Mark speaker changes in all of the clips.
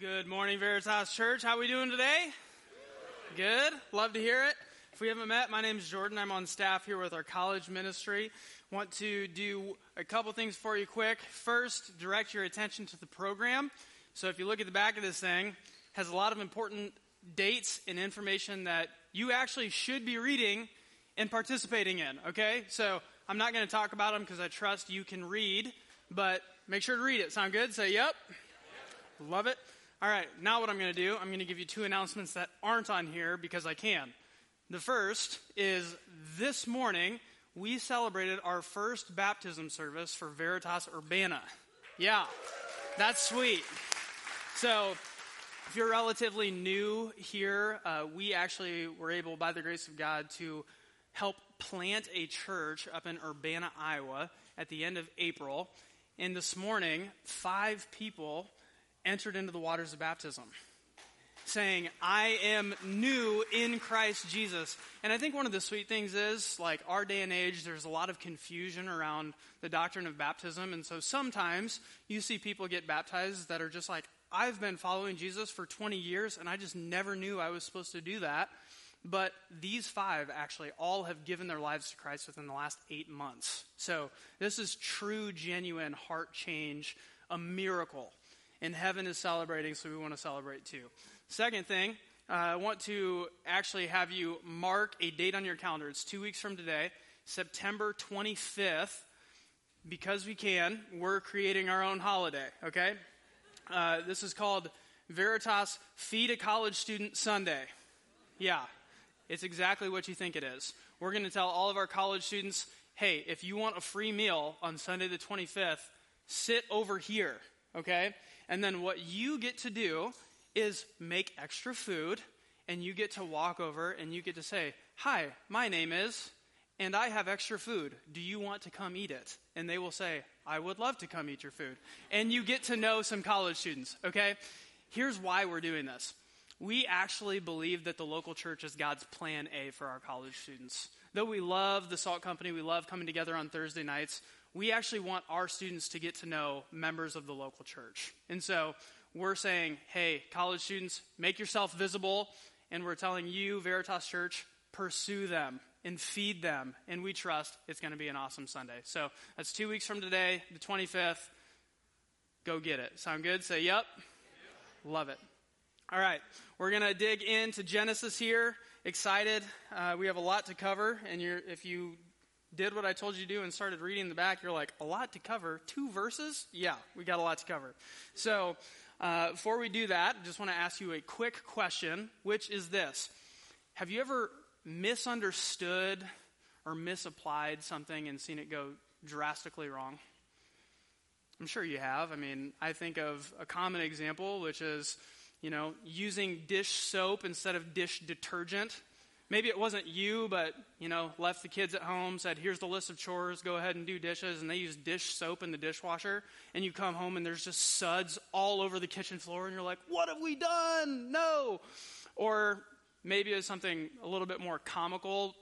Speaker 1: Good morning, Veritas Church. How are we doing today? Good. Love to hear it. If we haven't met, my name is Jordan. I'm on staff here with our college ministry. Want to do a couple things for you quick. First, direct your attention to the program. So if you look at the back of this thing, has a lot of important dates and information that you actually should be reading and participating in, okay? So I'm not going to talk about them because I trust you can read, but make sure to read it. Sound good? Say yep. Love it. All right, now what I'm going to do, I'm going to give you two announcements that aren't on here because I can. The first is this morning we celebrated our first baptism service for Veritas Urbana. Yeah, that's sweet. So, if you're relatively new here, uh, we actually were able, by the grace of God, to help plant a church up in Urbana, Iowa at the end of April. And this morning, five people entered into the waters of baptism, saying, I am new in Christ Jesus. And I think one of the sweet things is, like, our day and age, there's a lot of confusion around the doctrine of baptism. And so sometimes you see people get baptized that are just like, I've been following Jesus for 20 years, and I just never knew I was supposed to do that. But these five actually all have given their lives to Christ within the last eight months. So this is true, genuine heart change, a miracle and heaven is celebrating, so we want to celebrate too. Second thing, uh, I want to actually have you mark a date on your calendar. It's two weeks from today, September 25th. Because we can, we're creating our own holiday, okay? Uh, this is called Veritas Feed a College Student Sunday. Yeah, it's exactly what you think it is. We're going to tell all of our college students hey, if you want a free meal on Sunday the 25th, sit over here, okay? And then what you get to do is make extra food, and you get to walk over and you get to say, Hi, my name is, and I have extra food. Do you want to come eat it? And they will say, I would love to come eat your food. And you get to know some college students, okay? Here's why we're doing this. We actually believe that the local church is God's plan A for our college students. Though we love the Salt Company, we love coming together on Thursday nights, we actually want our students to get to know members of the local church. And so we're saying, hey, college students, make yourself visible. And we're telling you, Veritas Church, pursue them and feed them. And we trust it's going to be an awesome Sunday. So that's two weeks from today, the 25th. Go get it. Sound good? Say yep. Love it. All right. We're going to dig into Genesis here. Excited. Uh, we have a lot to cover. And if you did what I told you to do and started reading the back, you're like, a lot to cover. Two verses? Yeah, we got a lot to cover. So, uh, before we do that, I just want to ask you a quick question, which is this Have you ever misunderstood or misapplied something and seen it go drastically wrong? I'm sure you have. I mean, I think of a common example, which is, you know, using dish soap instead of dish detergent Maybe it wasn't you, but, you know, left the kids at home, said, here's the list of chores, go ahead and do dishes, and they use dish soap in the dishwasher, and you come home and there's just suds all over the kitchen floor, and you're like, what have we done? No. Or maybe it's something a little bit more comical,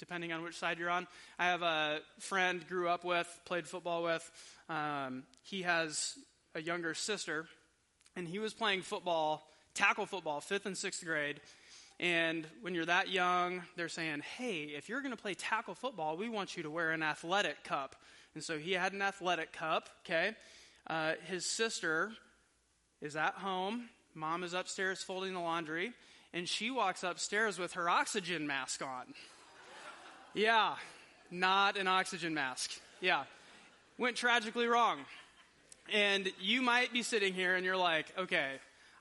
Speaker 1: depending on which side you're on. I have a friend grew up with, played football with. Um, he has a younger sister, and he was playing football, tackle football, fifth and sixth grade, and when you're that young, they're saying, hey, if you're going to play tackle football, we want you to wear an athletic cup. And so he had an athletic cup, okay? Uh, his sister is at home. Mom is upstairs folding the laundry. And she walks upstairs with her oxygen mask on. yeah, not an oxygen mask. Yeah. Went tragically wrong. And you might be sitting here and you're like, okay,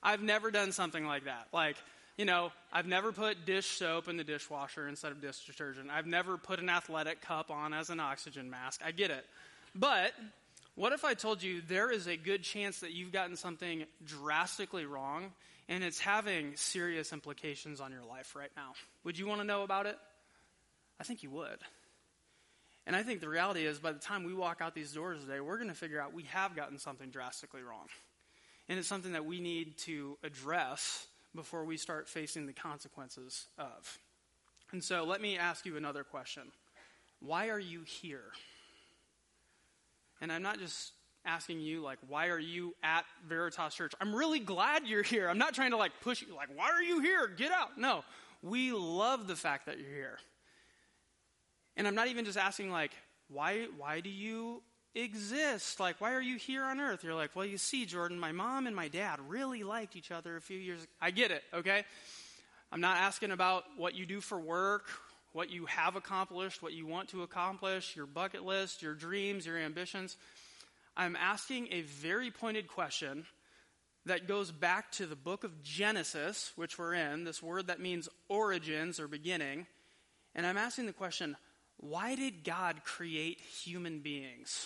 Speaker 1: I've never done something like that. Like, you know, I've never put dish soap in the dishwasher instead of dish detergent. I've never put an athletic cup on as an oxygen mask. I get it. But what if I told you there is a good chance that you've gotten something drastically wrong and it's having serious implications on your life right now? Would you want to know about it? I think you would. And I think the reality is by the time we walk out these doors today, we're going to figure out we have gotten something drastically wrong. And it's something that we need to address before we start facing the consequences of. And so let me ask you another question Why are you here? And I'm not just asking you, like, why are you at Veritas Church? I'm really glad you're here. I'm not trying to, like, push you, like, why are you here? Get out. No, we love the fact that you're here. And I'm not even just asking, like, why, why do you exist? Like, why are you here on earth? You're like, well, you see, Jordan, my mom and my dad really liked each other a few years ago. I get it, okay? I'm not asking about what you do for work, what you have accomplished, what you want to accomplish, your bucket list, your dreams, your ambitions. I'm asking a very pointed question that goes back to the book of Genesis, which we're in, this word that means origins or beginning. And I'm asking the question why did God create human beings?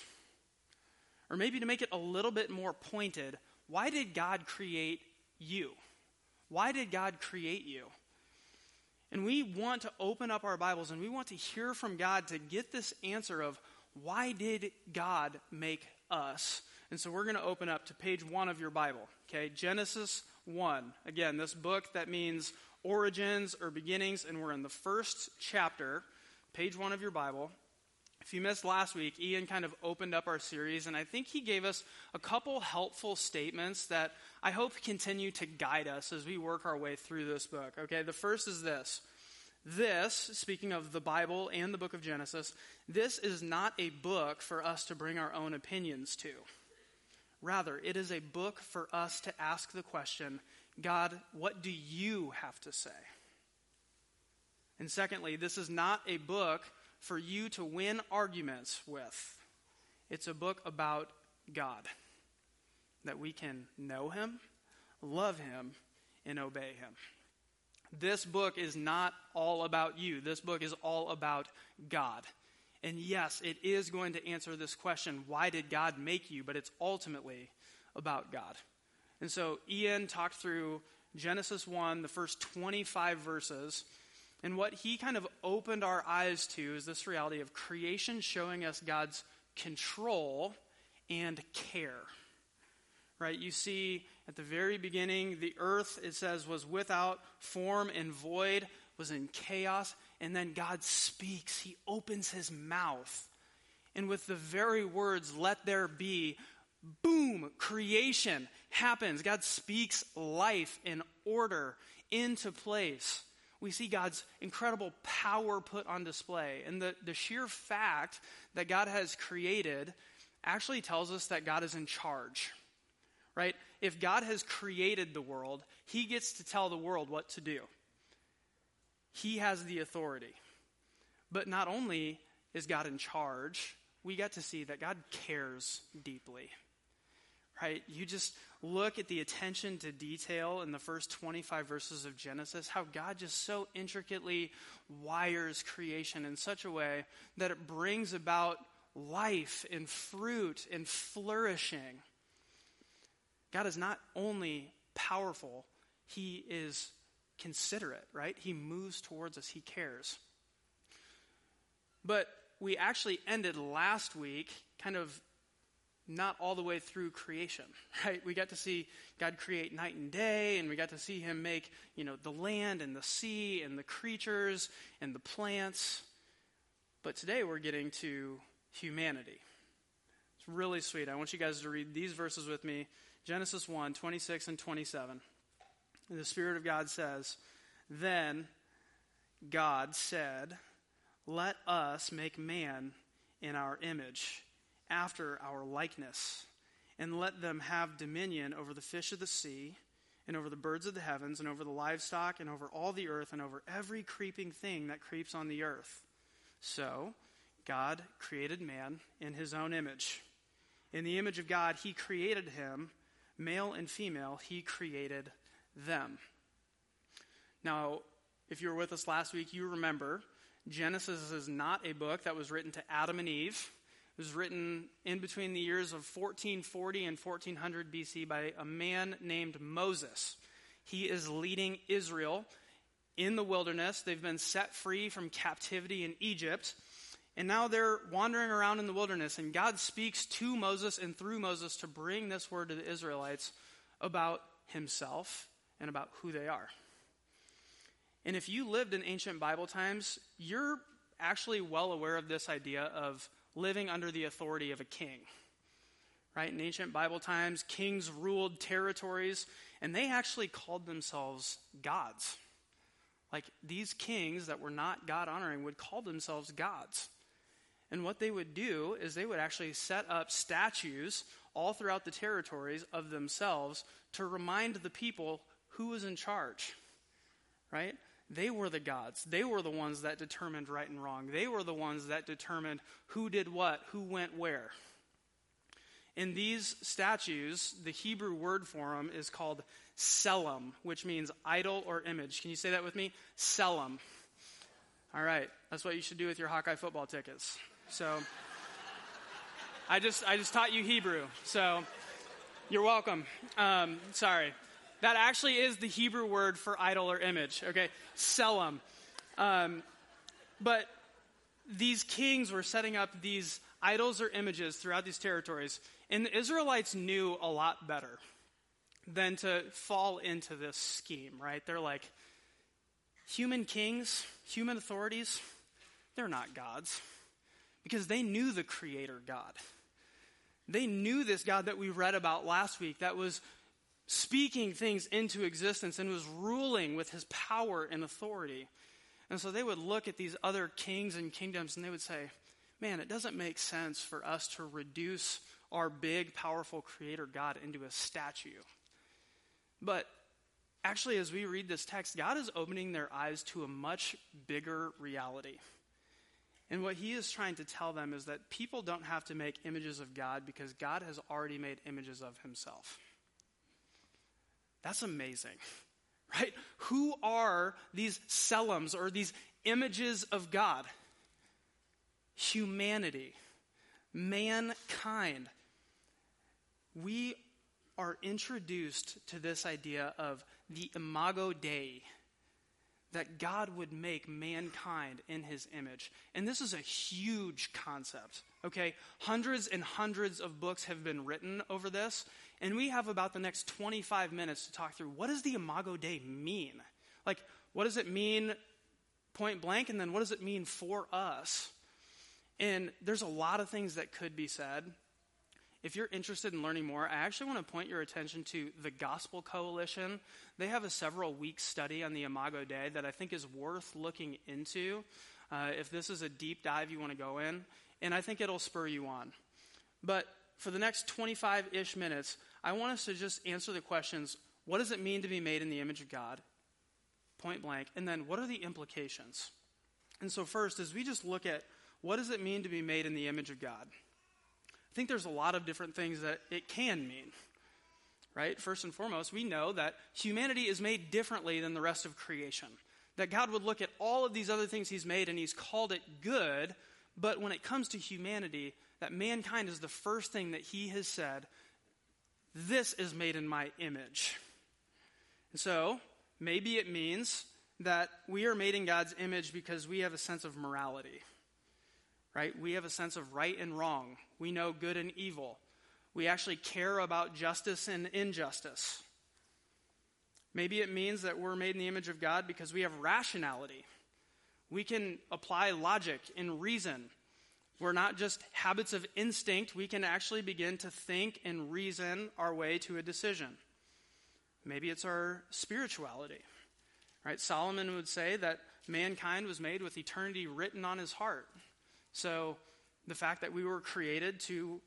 Speaker 1: Or maybe to make it a little bit more pointed, why did God create you? Why did God create you? And we want to open up our Bibles and we want to hear from God to get this answer of why did God make us? And so we're going to open up to page one of your Bible, okay? Genesis 1. Again, this book that means origins or beginnings, and we're in the first chapter, page one of your Bible. If you missed last week, Ian kind of opened up our series, and I think he gave us a couple helpful statements that I hope continue to guide us as we work our way through this book. Okay, the first is this. This, speaking of the Bible and the book of Genesis, this is not a book for us to bring our own opinions to. Rather, it is a book for us to ask the question God, what do you have to say? And secondly, this is not a book for you to win arguments with. It's a book about God, that we can know Him, love Him, and obey Him. This book is not all about you. This book is all about God. And yes, it is going to answer this question why did God make you? But it's ultimately about God. And so Ian talked through Genesis 1, the first 25 verses. And what he kind of opened our eyes to is this reality of creation showing us God's control and care. Right? You see at the very beginning, the earth, it says, was without form and void, was in chaos. And then God speaks. He opens his mouth. And with the very words, let there be, boom, creation happens. God speaks life and order into place. We see God's incredible power put on display. And the, the sheer fact that God has created actually tells us that God is in charge right? If God has created the world, he gets to tell the world what to do. He has the authority. But not only is God in charge, we get to see that God cares deeply. Right? You just look at the attention to detail in the first 25 verses of Genesis, how God just so intricately wires creation in such a way that it brings about life and fruit and flourishing. God is not only powerful, He is considerate, right? He moves towards us, He cares. But we actually ended last week kind of not all the way through creation, right? We got to see God create night and day, and we got to see Him make, you know, the land and the sea and the creatures and the plants. But today we're getting to humanity. It's really sweet. I want you guys to read these verses with me Genesis 1 26 and 27. And the Spirit of God says, Then God said, Let us make man in our image, after our likeness, and let them have dominion over the fish of the sea, and over the birds of the heavens, and over the livestock, and over all the earth, and over every creeping thing that creeps on the earth. So, God created man in his own image. In the image of God, he created him male and female, he created them. Now, if you were with us last week, you remember Genesis is not a book that was written to Adam and Eve. Was written in between the years of 1440 and 1400 BC by a man named Moses. He is leading Israel in the wilderness. They've been set free from captivity in Egypt. And now they're wandering around in the wilderness, and God speaks to Moses and through Moses to bring this word to the Israelites about himself and about who they are. And if you lived in ancient Bible times, you're actually well aware of this idea of living under the authority of a king. right? In ancient Bible times, kings ruled territories, and they actually called themselves gods. Like these kings that were not God honoring would call themselves gods. And what they would do is they would actually set up statues all throughout the territories of themselves to remind the people who was in charge, right? They were the gods. They were the ones that determined right and wrong. They were the ones that determined who did what, who went where. In these statues, the Hebrew word for them is called tselem, which means idol or image. Can you say that with me? Tselem. All right, that's what you should do with your Hawkeye football tickets. So, I just I just taught you Hebrew, so you're welcome. Um, sorry, that actually is the Hebrew word for idol or image. Okay, tselem. Um, but these kings were setting up these idols or images throughout these territories and the Israelites knew a lot better than to fall into this scheme, right? They're like, human kings, human authorities, they're not gods. Because they knew the Creator God. They knew this God that we read about last week that was speaking things into existence and was ruling with his power and authority. And so they would look at these other kings and kingdoms and they would say, man, it doesn't make sense for us to reduce our big, powerful creator God into a statue. But actually, as we read this text, God is opening their eyes to a much bigger reality. And what he is trying to tell them is that people don't have to make images of God because God has already made images of himself. That's amazing, right? Who are these tselems or these images of God? Humanity, mankind we are introduced to this idea of the imago Dei, that God would make mankind in his image. And this is a huge concept, okay? Hundreds and hundreds of books have been written over this, and we have about the next 25 minutes to talk through what does the imago Dei mean? Like, what does it mean point blank, and then what does it mean for us? And there's a lot of things that could be said. If you're interested in learning more, I actually want to point your attention to the Gospel Coalition. They have a several week study on the Imago Dei that I think is worth looking into uh, if this is a deep dive you want to go in, and I think it'll spur you on. But for the next 25 ish minutes, I want us to just answer the questions what does it mean to be made in the image of God? Point blank. And then what are the implications? And so, first, as we just look at what does it mean to be made in the image of God? I think there's a lot of different things that it can mean. Right? First and foremost, we know that humanity is made differently than the rest of creation. That God would look at all of these other things He's made and He's called it good, but when it comes to humanity, that mankind is the first thing that He has said, This is made in my image. And so, maybe it means that we are made in God's image because we have a sense of morality right? We have a sense of right and wrong. We know good and evil. We actually care about justice and injustice. Maybe it means that we're made in the image of God because we have rationality. We can apply logic and reason. We're not just habits of instinct. We can actually begin to think and reason our way to a decision. Maybe it's our spirituality. Right? Solomon would say that mankind was made with eternity written on his heart. So, the fact that we were created to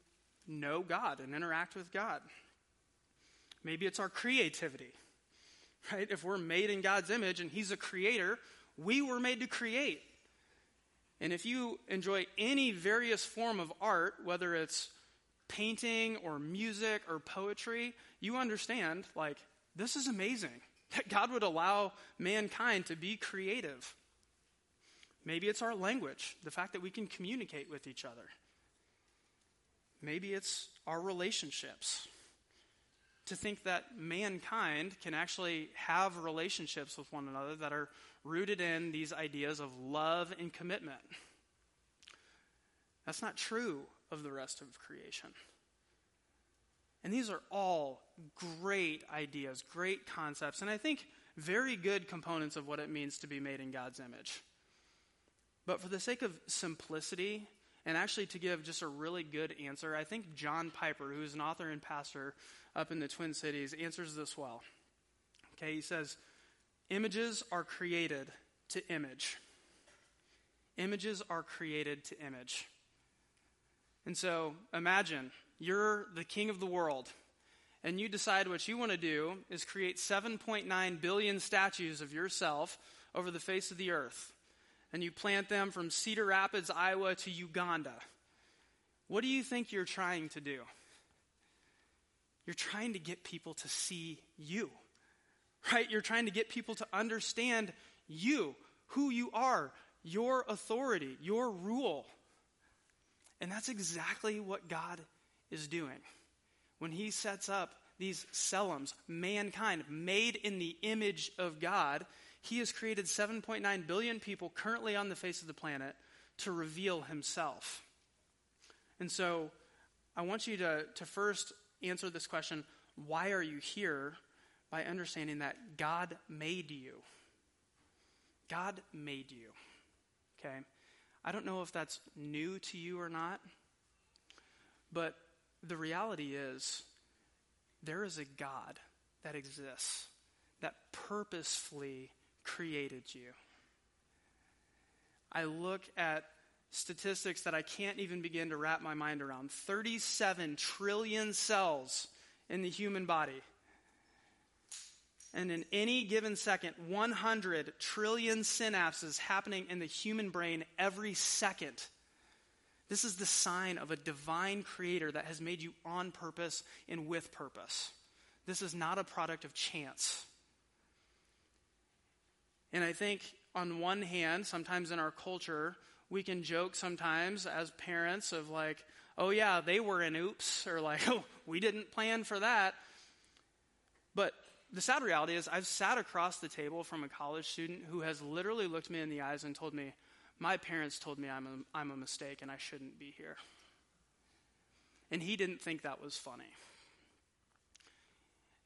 Speaker 1: know God and interact with God. Maybe it's our creativity, right? If we're made in God's image and He's a creator, we were made to create. And if you enjoy any various form of art, whether it's painting or music or poetry, you understand, like, this is amazing that God would allow mankind to be creative. Maybe it's our language, the fact that we can communicate with each other. Maybe it's our relationships. To think that mankind can actually have relationships with one another that are rooted in these ideas of love and commitment. That's not true of the rest of creation. And these are all great ideas, great concepts, and I think very good components of what it means to be made in God's image. But for the sake of simplicity And actually, to give just a really good answer, I think John Piper, who is an author and pastor up in the Twin Cities, answers this well. Okay, he says, Images are created to image. Images are created to image. And so imagine you're the king of the world, and you decide what you want to do is create 7.9 billion statues of yourself over the face of the earth. And you plant them from Cedar Rapids, Iowa to Uganda. What do you think you're trying to do? You're trying to get people to see you, right? You're trying to get people to understand you, who you are, your authority, your rule. And that's exactly what God is doing when He sets up these Tselems, mankind, made in the image of God. He has created 7.9 billion people currently on the face of the planet to reveal Himself. And so I want you to, to first answer this question why are you here? By understanding that God made you. God made you. Okay? I don't know if that's new to you or not, but the reality is there is a God that exists that purposefully created you. I look at statistics that I can't even begin to wrap my mind around 37 trillion cells in the human body. And in any given second, 100 trillion synapses happening in the human brain every second. This is the sign of a divine creator that has made you on purpose and with purpose. This is not a product of chance. And I think, on one hand, sometimes in our culture, we can joke sometimes as parents of like, oh yeah, they were an oops, or like, oh, we didn't plan for that. The sad reality is, I've sat across the table from a college student who has literally looked me in the eyes and told me, My parents told me I'm a, I'm a mistake and I shouldn't be here. And he didn't think that was funny.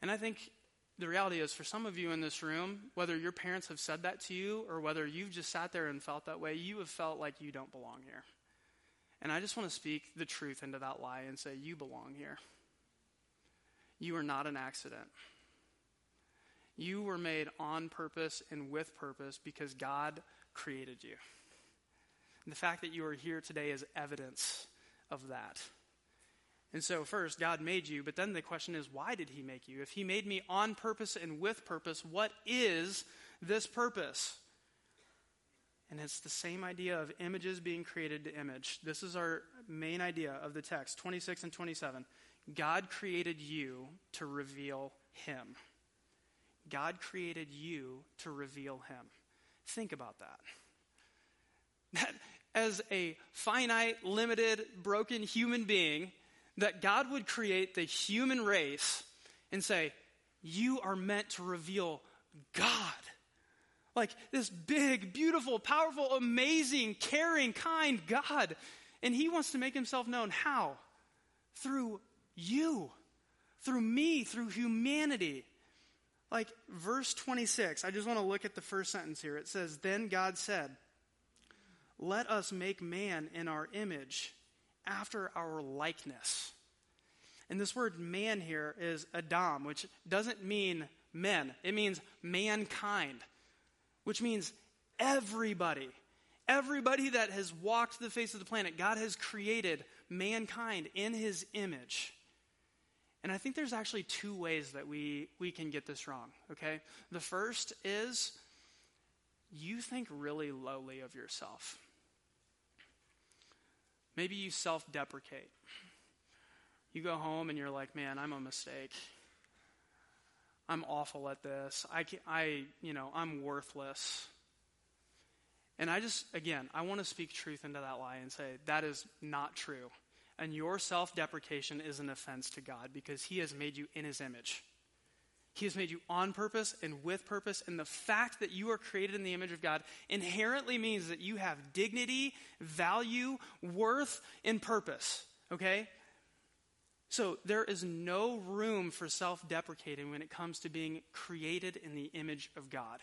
Speaker 1: And I think the reality is, for some of you in this room, whether your parents have said that to you or whether you've just sat there and felt that way, you have felt like you don't belong here. And I just want to speak the truth into that lie and say, You belong here. You are not an accident. You were made on purpose and with purpose because God created you. And the fact that you are here today is evidence of that. And so, first, God made you, but then the question is, why did He make you? If He made me on purpose and with purpose, what is this purpose? And it's the same idea of images being created to image. This is our main idea of the text 26 and 27. God created you to reveal Him. God created you to reveal him. Think about that. That as a finite, limited, broken human being, that God would create the human race and say, You are meant to reveal God. Like this big, beautiful, powerful, amazing, caring, kind God. And He wants to make Himself known. How? Through you, through me, through humanity. Like verse 26, I just want to look at the first sentence here. It says, Then God said, Let us make man in our image, after our likeness. And this word man here is Adam, which doesn't mean men, it means mankind, which means everybody. Everybody that has walked the face of the planet, God has created mankind in his image. And I think there's actually two ways that we, we can get this wrong, okay? The first is you think really lowly of yourself. Maybe you self deprecate. You go home and you're like, man, I'm a mistake. I'm awful at this. I, I, you know, I'm worthless. And I just, again, I want to speak truth into that lie and say that is not true. And your self deprecation is an offense to God because He has made you in His image. He has made you on purpose and with purpose. And the fact that you are created in the image of God inherently means that you have dignity, value, worth, and purpose. Okay? So there is no room for self deprecating when it comes to being created in the image of God.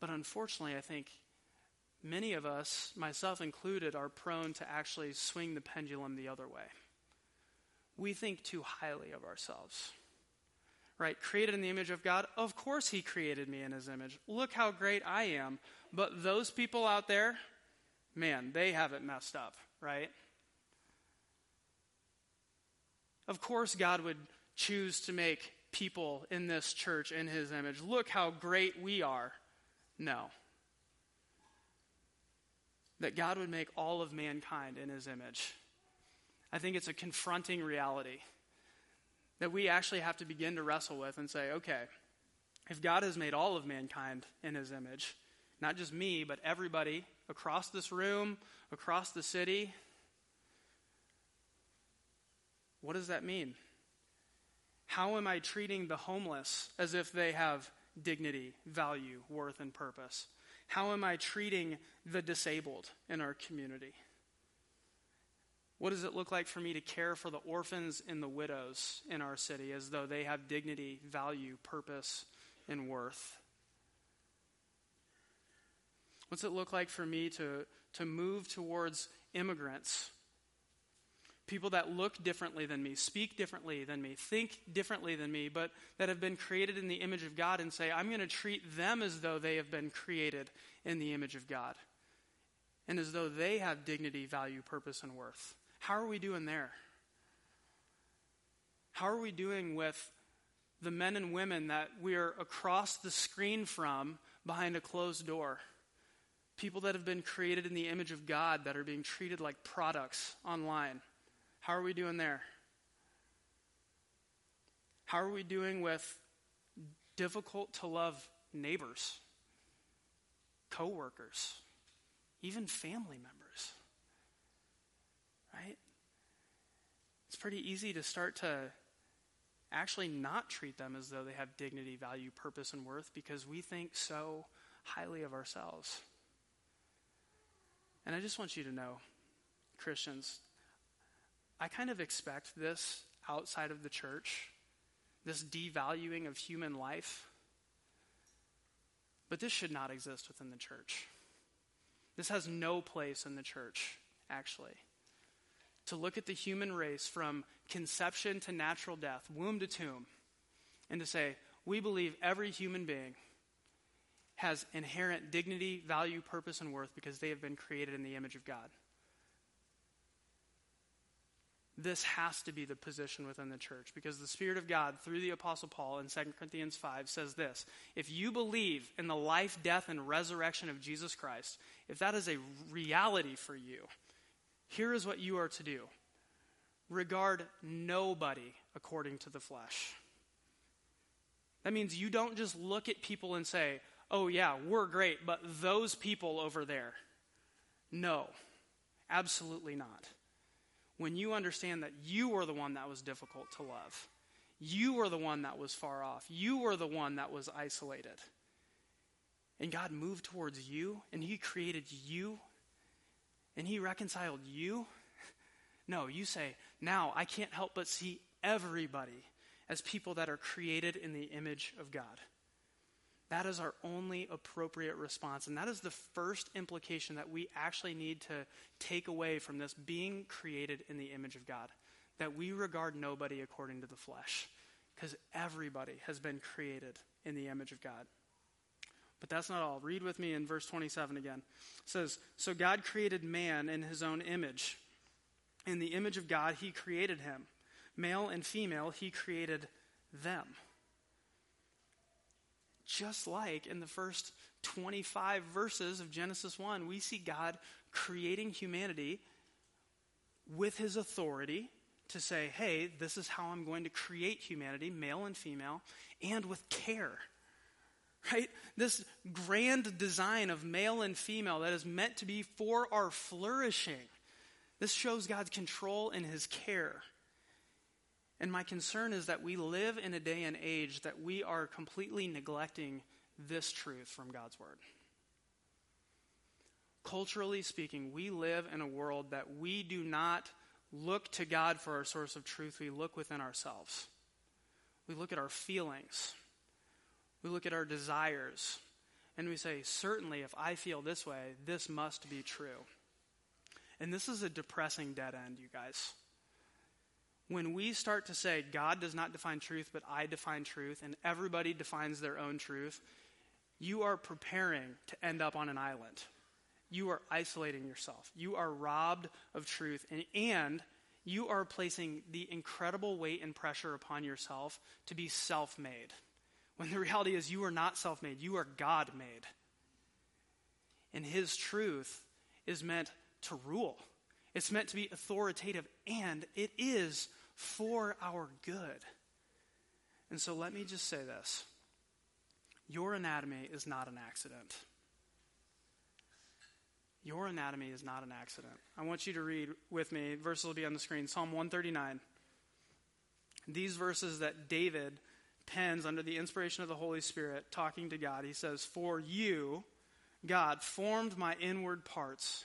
Speaker 1: But unfortunately, I think many of us, myself included, are prone to actually swing the pendulum the other way. We think too highly of ourselves. Right? Created in the image of God? Of course, He created me in His image. Look how great I am. But those people out there, man, they have it messed up, right? Of course, God would choose to make people in this church in His image. Look how great we are. No that God would make all of mankind in his image. I think it's a confronting reality that we actually have to begin to wrestle with and say, okay, if God has made all of mankind in his image, not just me, but everybody across this room, across the city, what does that mean? How am I treating the homeless as if they have dignity, value, worth, and purpose? How am I treating the disabled in our community? What does it look like for me to care for the orphans and the widows in our city as though they have dignity, value, purpose, and worth? What's it look like for me to, to move towards immigrants people that look differently than me, speak differently than me, think differently than me, but that have been created in the image of God and say, I'm going to treat them as though they have been created in the image of God and as though they have dignity, value, purpose, and worth. How are we doing there? How are we doing with the men and women that we are across the screen from behind a closed door? People that have been created in the image of God that are being treated like products online. How are we doing there? How are we doing with difficult to love neighbors, coworkers, even family members? Right? It's pretty easy to start to actually not treat them as though they have dignity, value, purpose, and worth because we think so highly of ourselves. And I just want you to know, Christians, I kind of expect this outside of the church, this devaluing of human life. But this should not exist within the church. This has no place in the church, actually. To look at the human race from conception to natural death, womb to tomb, and to say, we believe every human being has inherent dignity, value, purpose, and worth because they have been created in the image of God. This has to be the position within the church because the Spirit of God, through the Apostle Paul in 2 Corinthians 5, says this If you believe in the life, death, and resurrection of Jesus Christ, if that is a reality for you, here is what you are to do regard nobody according to the flesh. That means you don't just look at people and say, oh, yeah, we're great, but those people over there. No, absolutely not when you understand that you were the one that was difficult to love. You were the one that was far off. You were the one that was isolated. And God moved towards you, and He created you, and He reconciled you. No, you say, now I can't help but see everybody as people that are created in the image of God. That is our only appropriate response. And that is the first implication that we actually need to take away from this being created in the image of God. That we regard nobody according to the flesh. Because everybody has been created in the image of God. But that's not all. Read with me in verse 27 again. It says, So God created man in his own image. In the image of God, he created him. Male and female, he created them just like in the first 25 verses of Genesis 1, we see God creating humanity with his authority to say, hey, this is how I'm going to create humanity, male and female, and with care. Right? This grand design of male and female that is meant to be for our flourishing. This shows God's control and his care. And my concern is that we live in a day and age that we are completely neglecting this truth from God's Word. Culturally speaking, we live in a world that we do not look to God for our source of truth, we look within ourselves. We look at our feelings, we look at our desires, and we say, certainly, if I feel this way, this must be true. And this is a depressing dead end, you guys. When we start to say, God does not define truth, but I define truth, and everybody defines their own truth, you are preparing to end up on an island. You are isolating yourself. You are robbed of truth, and, and you are placing the incredible weight and pressure upon yourself to be self made. When the reality is, you are not self made, you are God made. And His truth is meant to rule, it's meant to be authoritative, and it is for our good. And so let me just say this your anatomy is not an accident. Your anatomy is not an accident. I want you to read with me, verses will be on the screen Psalm 139. These verses that David pens under the inspiration of the Holy Spirit, talking to God, he says, For you, God, formed my inward parts.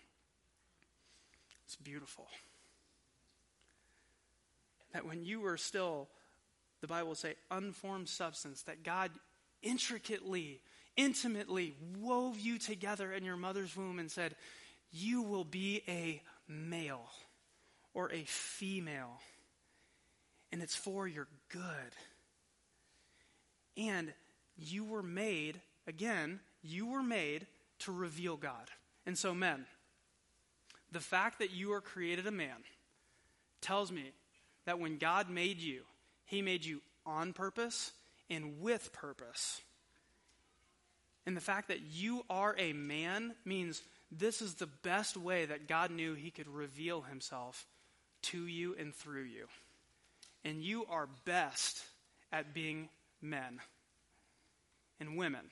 Speaker 1: It's beautiful. That when you were still, the Bible will say, unformed substance, that God intricately, intimately wove you together in your mother's womb and said, You will be a male or a female. And it's for your good. And you were made, again, you were made to reveal God. And so, men, the fact that you are created a man tells me that when God made you, he made you on purpose and with purpose. And the fact that you are a man means this is the best way that God knew he could reveal himself to you and through you. And you are best at being men and women.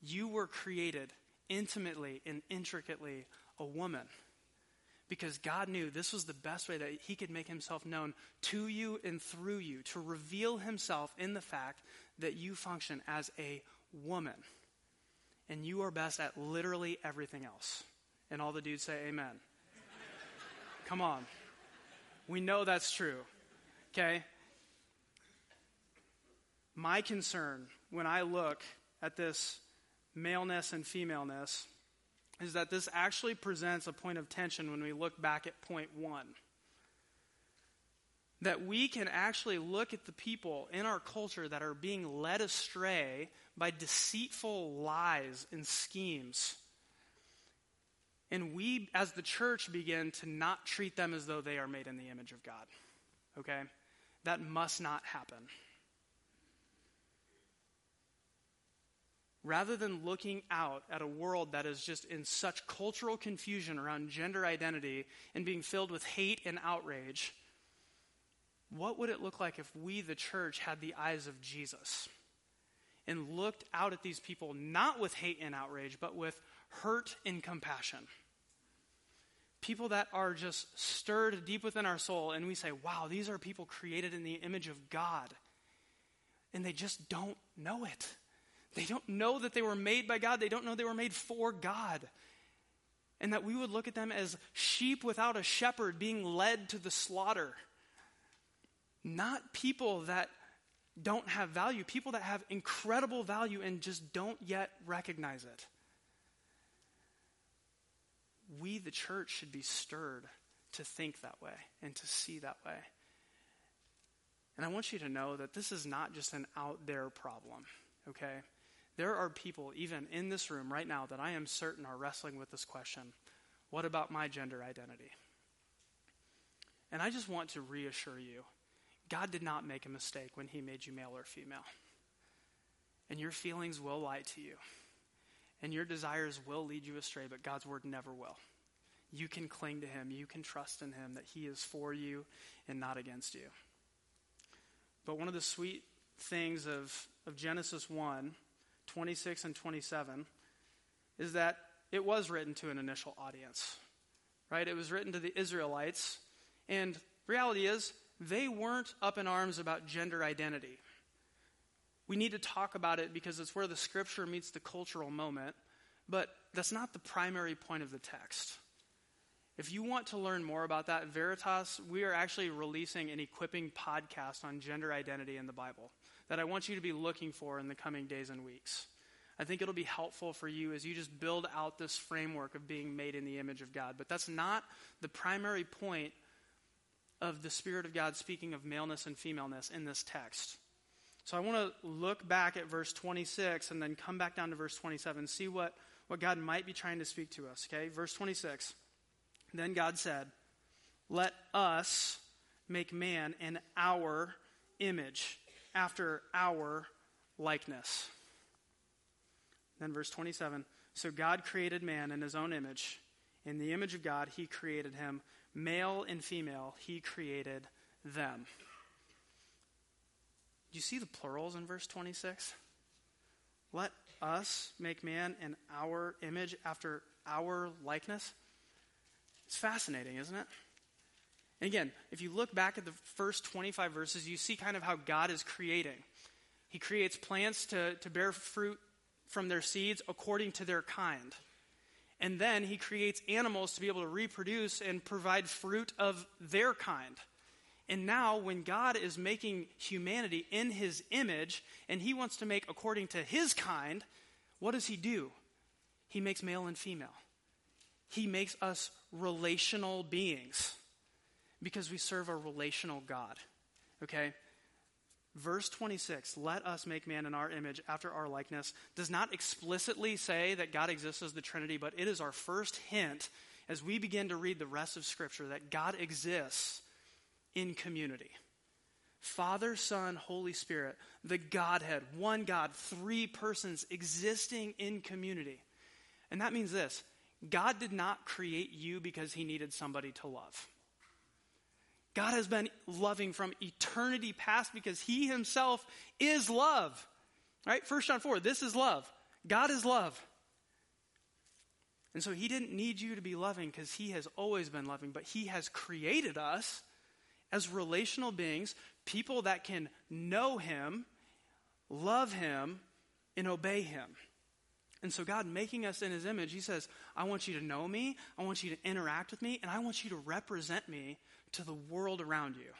Speaker 1: You were created intimately and intricately a woman because God knew this was the best way that He could make Himself known to you and through you, to reveal Himself in the fact that you function as a woman. And you are best at literally everything else. And all the dudes say, Amen. Come on. We know that's true. Okay? My concern when I look at this maleness and femaleness is that this actually presents a point of tension when we look back at point one. That we can actually look at the people in our culture that are being led astray by deceitful lies and schemes. And we, as the church, begin to not treat them as though they are made in the image of God. Okay? That must not happen. Rather than looking out at a world that is just in such cultural confusion around gender identity and being filled with hate and outrage, what would it look like if we, the church, had the eyes of Jesus and looked out at these people not with hate and outrage, but with hurt and compassion? People that are just stirred deep within our soul, and we say, wow, these are people created in the image of God. And they just don't know it. They don't know that they were made by God. They don't know they were made for God. And that we would look at them as sheep without a shepherd being led to the slaughter. Not people that don't have value, people that have incredible value and just don't yet recognize it. We, the church, should be stirred to think that way and to see that way. And I want you to know that this is not just an out there problem, okay? There are people, even in this room right now, that I am certain are wrestling with this question What about my gender identity? And I just want to reassure you God did not make a mistake when He made you male or female. And your feelings will lie to you, and your desires will lead you astray, but God's word never will. You can cling to Him, you can trust in Him that He is for you and not against you. But one of the sweet things of, of Genesis 1 26 and 27. is that it was written to an initial audience, right? It was written to the Israelites. And reality is, they weren't up in arms about gender identity. We need to talk about it because it's where the scripture meets the cultural moment, but that's not the primary point of the text. If you want to learn more about that, Veritas, we are actually releasing an equipping podcast on gender identity in the Bible that I want you to be looking for in the coming days and weeks. I think it'll be helpful for you as you just build out this framework of being made in the image of God. But that's not the primary point of the Spirit of God speaking of maleness and femaleness in this text. So I want to look back at verse 26 and then come back down to verse 27, see what, what God might be trying to speak to us. Okay, verse 26. Then God said, Let us make man in our image, after our likeness. Then verse 27 So God created man in his own image. In the image of God, he created him. Male and female, he created them. Do you see the plurals in verse 26? Let us make man in our image after our likeness. It's fascinating, isn't it? And again, if you look back at the first 25 verses, you see kind of how God is creating. He creates plants to, to bear fruit from their seeds according to their kind. And then he creates animals to be able to reproduce and provide fruit of their kind. And now, when God is making humanity in his image and he wants to make according to his kind, what does he do? He makes male and female. He makes us relational beings because we serve a relational God. Okay? Verse 26, let us make man in our image after our likeness, does not explicitly say that God exists as the Trinity, but it is our first hint as we begin to read the rest of Scripture that God exists in community. Father, Son, Holy Spirit, the Godhead, one God, three persons existing in community. And that means this God did not create you because he needed somebody to love. God has been loving from eternity past because he himself is love. Right? 1 John 4, this is love. God is love. And so he didn't need you to be loving because he has always been loving, but he has created us as relational beings, people that can know him, love him, and obey him. And so, God making us in His image, He says, I want you to know me, I want you to interact with me, and I want you to represent me to the world around you.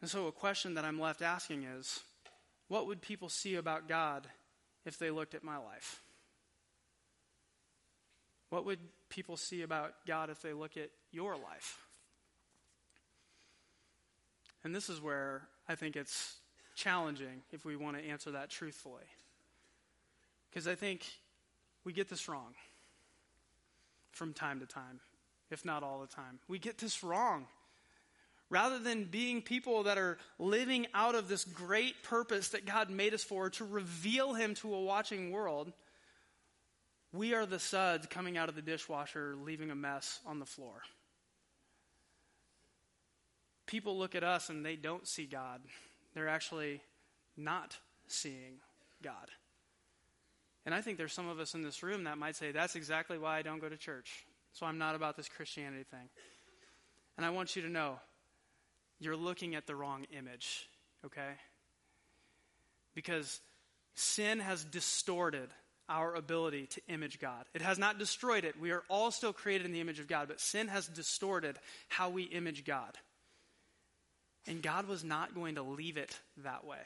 Speaker 1: And so, a question that I'm left asking is what would people see about God if they looked at my life? What would people see about God if they look at your life? And this is where I think it's challenging if we want to answer that truthfully. Because I think we get this wrong from time to time, if not all the time. We get this wrong. Rather than being people that are living out of this great purpose that God made us for to reveal Him to a watching world, we are the suds coming out of the dishwasher, leaving a mess on the floor. People look at us and they don't see God. They're actually not seeing God. And I think there's some of us in this room that might say, that's exactly why I don't go to church. So I'm not about this Christianity thing. And I want you to know, you're looking at the wrong image, okay? Because sin has distorted our ability to image God. It has not destroyed it. We are all still created in the image of God, but sin has distorted how we image God. And God was not going to leave it that way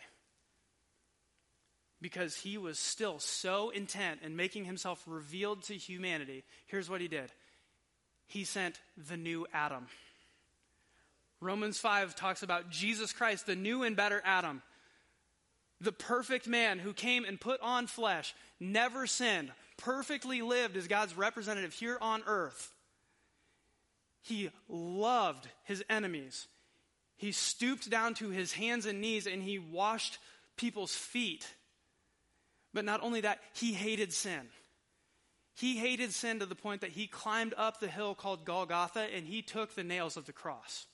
Speaker 1: because he was still so intent in making himself revealed to humanity, here's what he did he sent the new Adam. Romans 5 talks about Jesus Christ, the new and better Adam, the perfect man who came and put on flesh, never sinned, perfectly lived as God's representative here on earth. He loved his enemies. He stooped down to his hands and knees and he washed people's feet but not only that, he hated sin. He hated sin to the point that he climbed up the hill called Golgotha and he took the nails of the cross.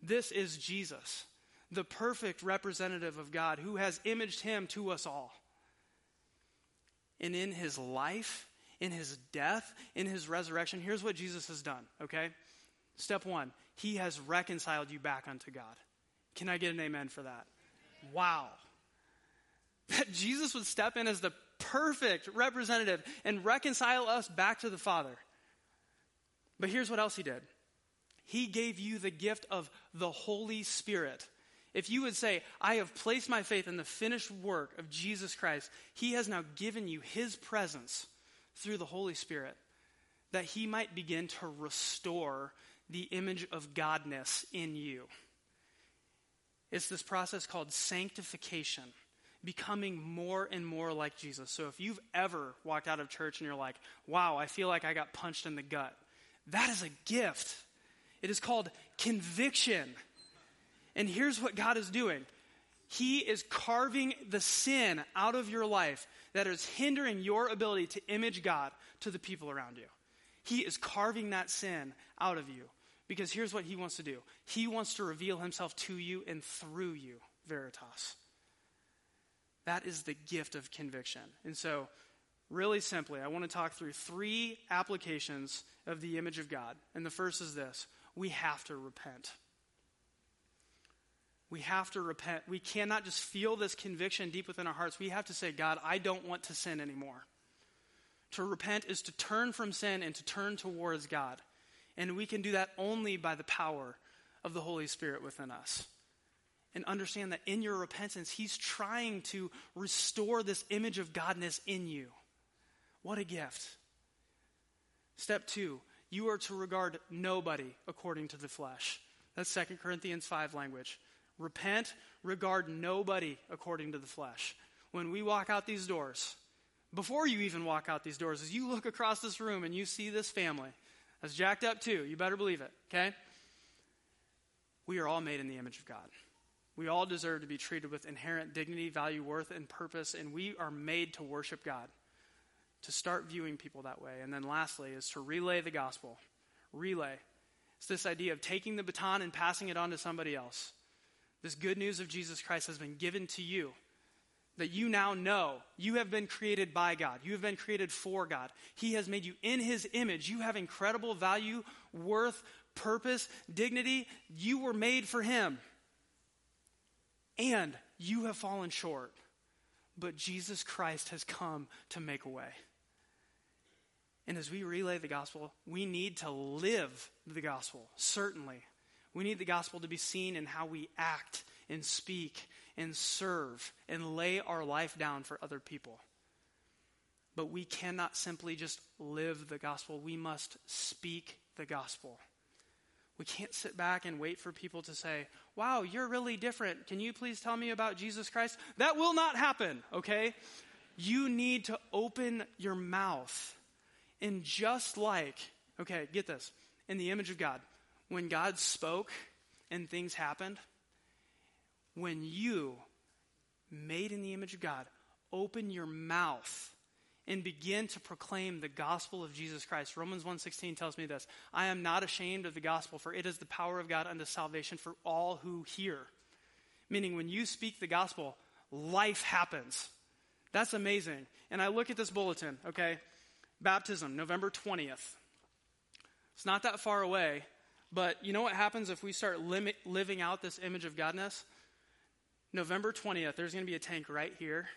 Speaker 1: This is Jesus, the perfect representative of God who has imaged him to us all. and in his life, in his death, in his resurrection, here's what Jesus has done, okay? Step one, he has reconciled you back unto God. Can I get an amen for that? Wow. That Jesus would step in as the perfect representative and reconcile us back to the Father. But here's what else he did He gave you the gift of the Holy Spirit. If you would say, I have placed my faith in the finished work of Jesus Christ, He has now given you His presence through the Holy Spirit that He might begin to restore the image of Godness in you. It's this process called sanctification, becoming more and more like Jesus. So if you've ever walked out of church and you're like, wow, I feel like I got punched in the gut, that is a gift. It is called conviction. And here's what God is doing He is carving the sin out of your life that is hindering your ability to image God to the people around you. He is carving that sin out of you. Because here's what He wants to do He wants to reveal Himself to you and through you, Veritas. That is the gift of conviction. And so, really simply, I want to talk through three applications of the image of God. And the first is this we have to repent. We have to repent. We cannot just feel this conviction deep within our hearts. We have to say, God, I don't want to sin anymore. To repent is to turn from sin and to turn towards God. And we can do that only by the power of the Holy Spirit within us. And understand that in your repentance, He's trying to restore this image of Godness in you. What a gift. Step two, you are to regard nobody according to the flesh. That's 2 Corinthians 5 language. Repent, regard nobody according to the flesh. When we walk out these doors, before you even walk out these doors, as you look across this room and you see this family that's jacked up too, you better believe it, okay? We are all made in the image of God. We all deserve to be treated with inherent dignity, value, worth, and purpose, and we are made to worship God, to start viewing people that way. And then lastly is to relay the gospel. Relay. It's this idea of taking the baton and passing it on to somebody else. This good news of Jesus Christ has been given to you. That you now know you have been created by God. You have been created for God. He has made you in His image. You have incredible value, worth, purpose, dignity. You were made for Him. And you have fallen short. But Jesus Christ has come to make a way. And as we relay the gospel, we need to live the gospel, certainly. We need the gospel to be seen in how we act and speak and serve and lay our life down for other people. But we cannot simply just live the gospel, we must speak the gospel. We can't sit back and wait for people to say, Wow, you're really different. Can you please tell me about Jesus Christ? That will not happen, okay? You need to open your mouth. And just like, okay, get this, in the image of God, when God spoke and things happened, when you, made in the image of God, open your mouth and begin to proclaim the gospel of Jesus Christ. Romans 1:16 tells me this, I am not ashamed of the gospel for it is the power of God unto salvation for all who hear. Meaning when you speak the gospel, life happens. That's amazing. And I look at this bulletin, okay? Baptism, November 20th. It's not that far away. But you know what happens if we start limit, living out this image of Godness? November 20th, there's going to be a tank right here,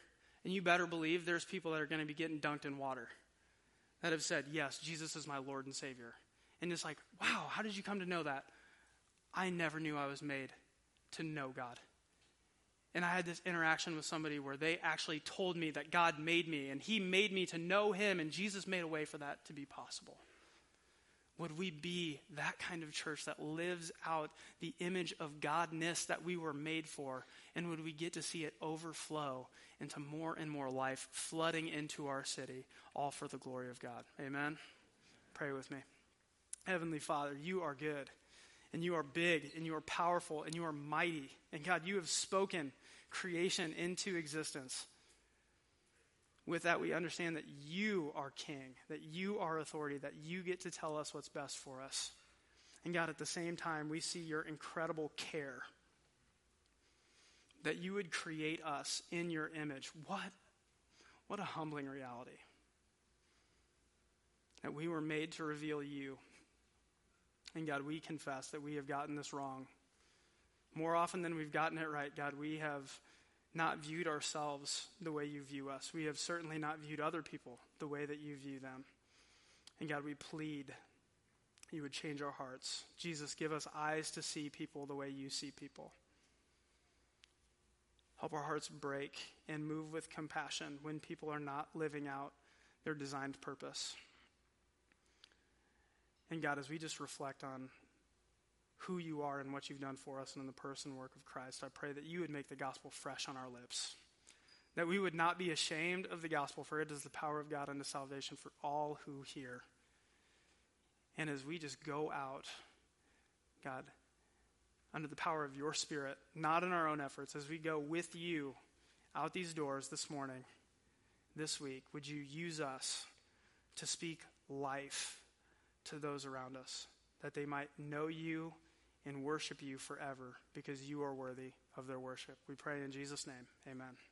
Speaker 1: and you better believe there's people that are going to be getting dunked in water that have said, Yes, Jesus is my Lord and Savior. And it's like, wow, how did you come to know that? I never knew I was made to know God. And I had this interaction with somebody where they actually told me that God made me and He made me to know Him, and Jesus made a way for that to be possible. Would we be that kind of church that lives out the image of Godness that we were made for? And would we get to see it overflow into more and more life flooding into our city, all for the glory of God? Amen? Pray with me. Heavenly Father, you are good, and you are big, and you are powerful, and you are mighty. And God, you have spoken creation into existence. With that, we understand that you are king, that you are authority, that you get to tell us what's best for us. And God, at the same time, we see your incredible care that you would create us in your image. What, What a humbling reality. That we were made to reveal you. And God, we confess that we have gotten this wrong. More often than we've gotten it right, God, we have not viewed ourselves the way you view us. We have certainly not viewed other people the way that you view them. And God, we plead you would change our hearts. Jesus, give us eyes to see people the way you see people. Help our hearts break and move with compassion when people are not living out their designed purpose. And God, as we just reflect on who you are and what you've done for us and in the person work of Christ, I pray that you would make the gospel fresh on our lips. That we would not be ashamed of the gospel, for it is the power of God unto salvation for all who hear. And as we just go out, God, under the power of your Spirit, not in our own efforts, as we go with you out these doors this morning, this week, would you use us to speak life to those around us, that they might know you and worship you forever because you are worthy of their worship. We pray in Jesus' name. Amen.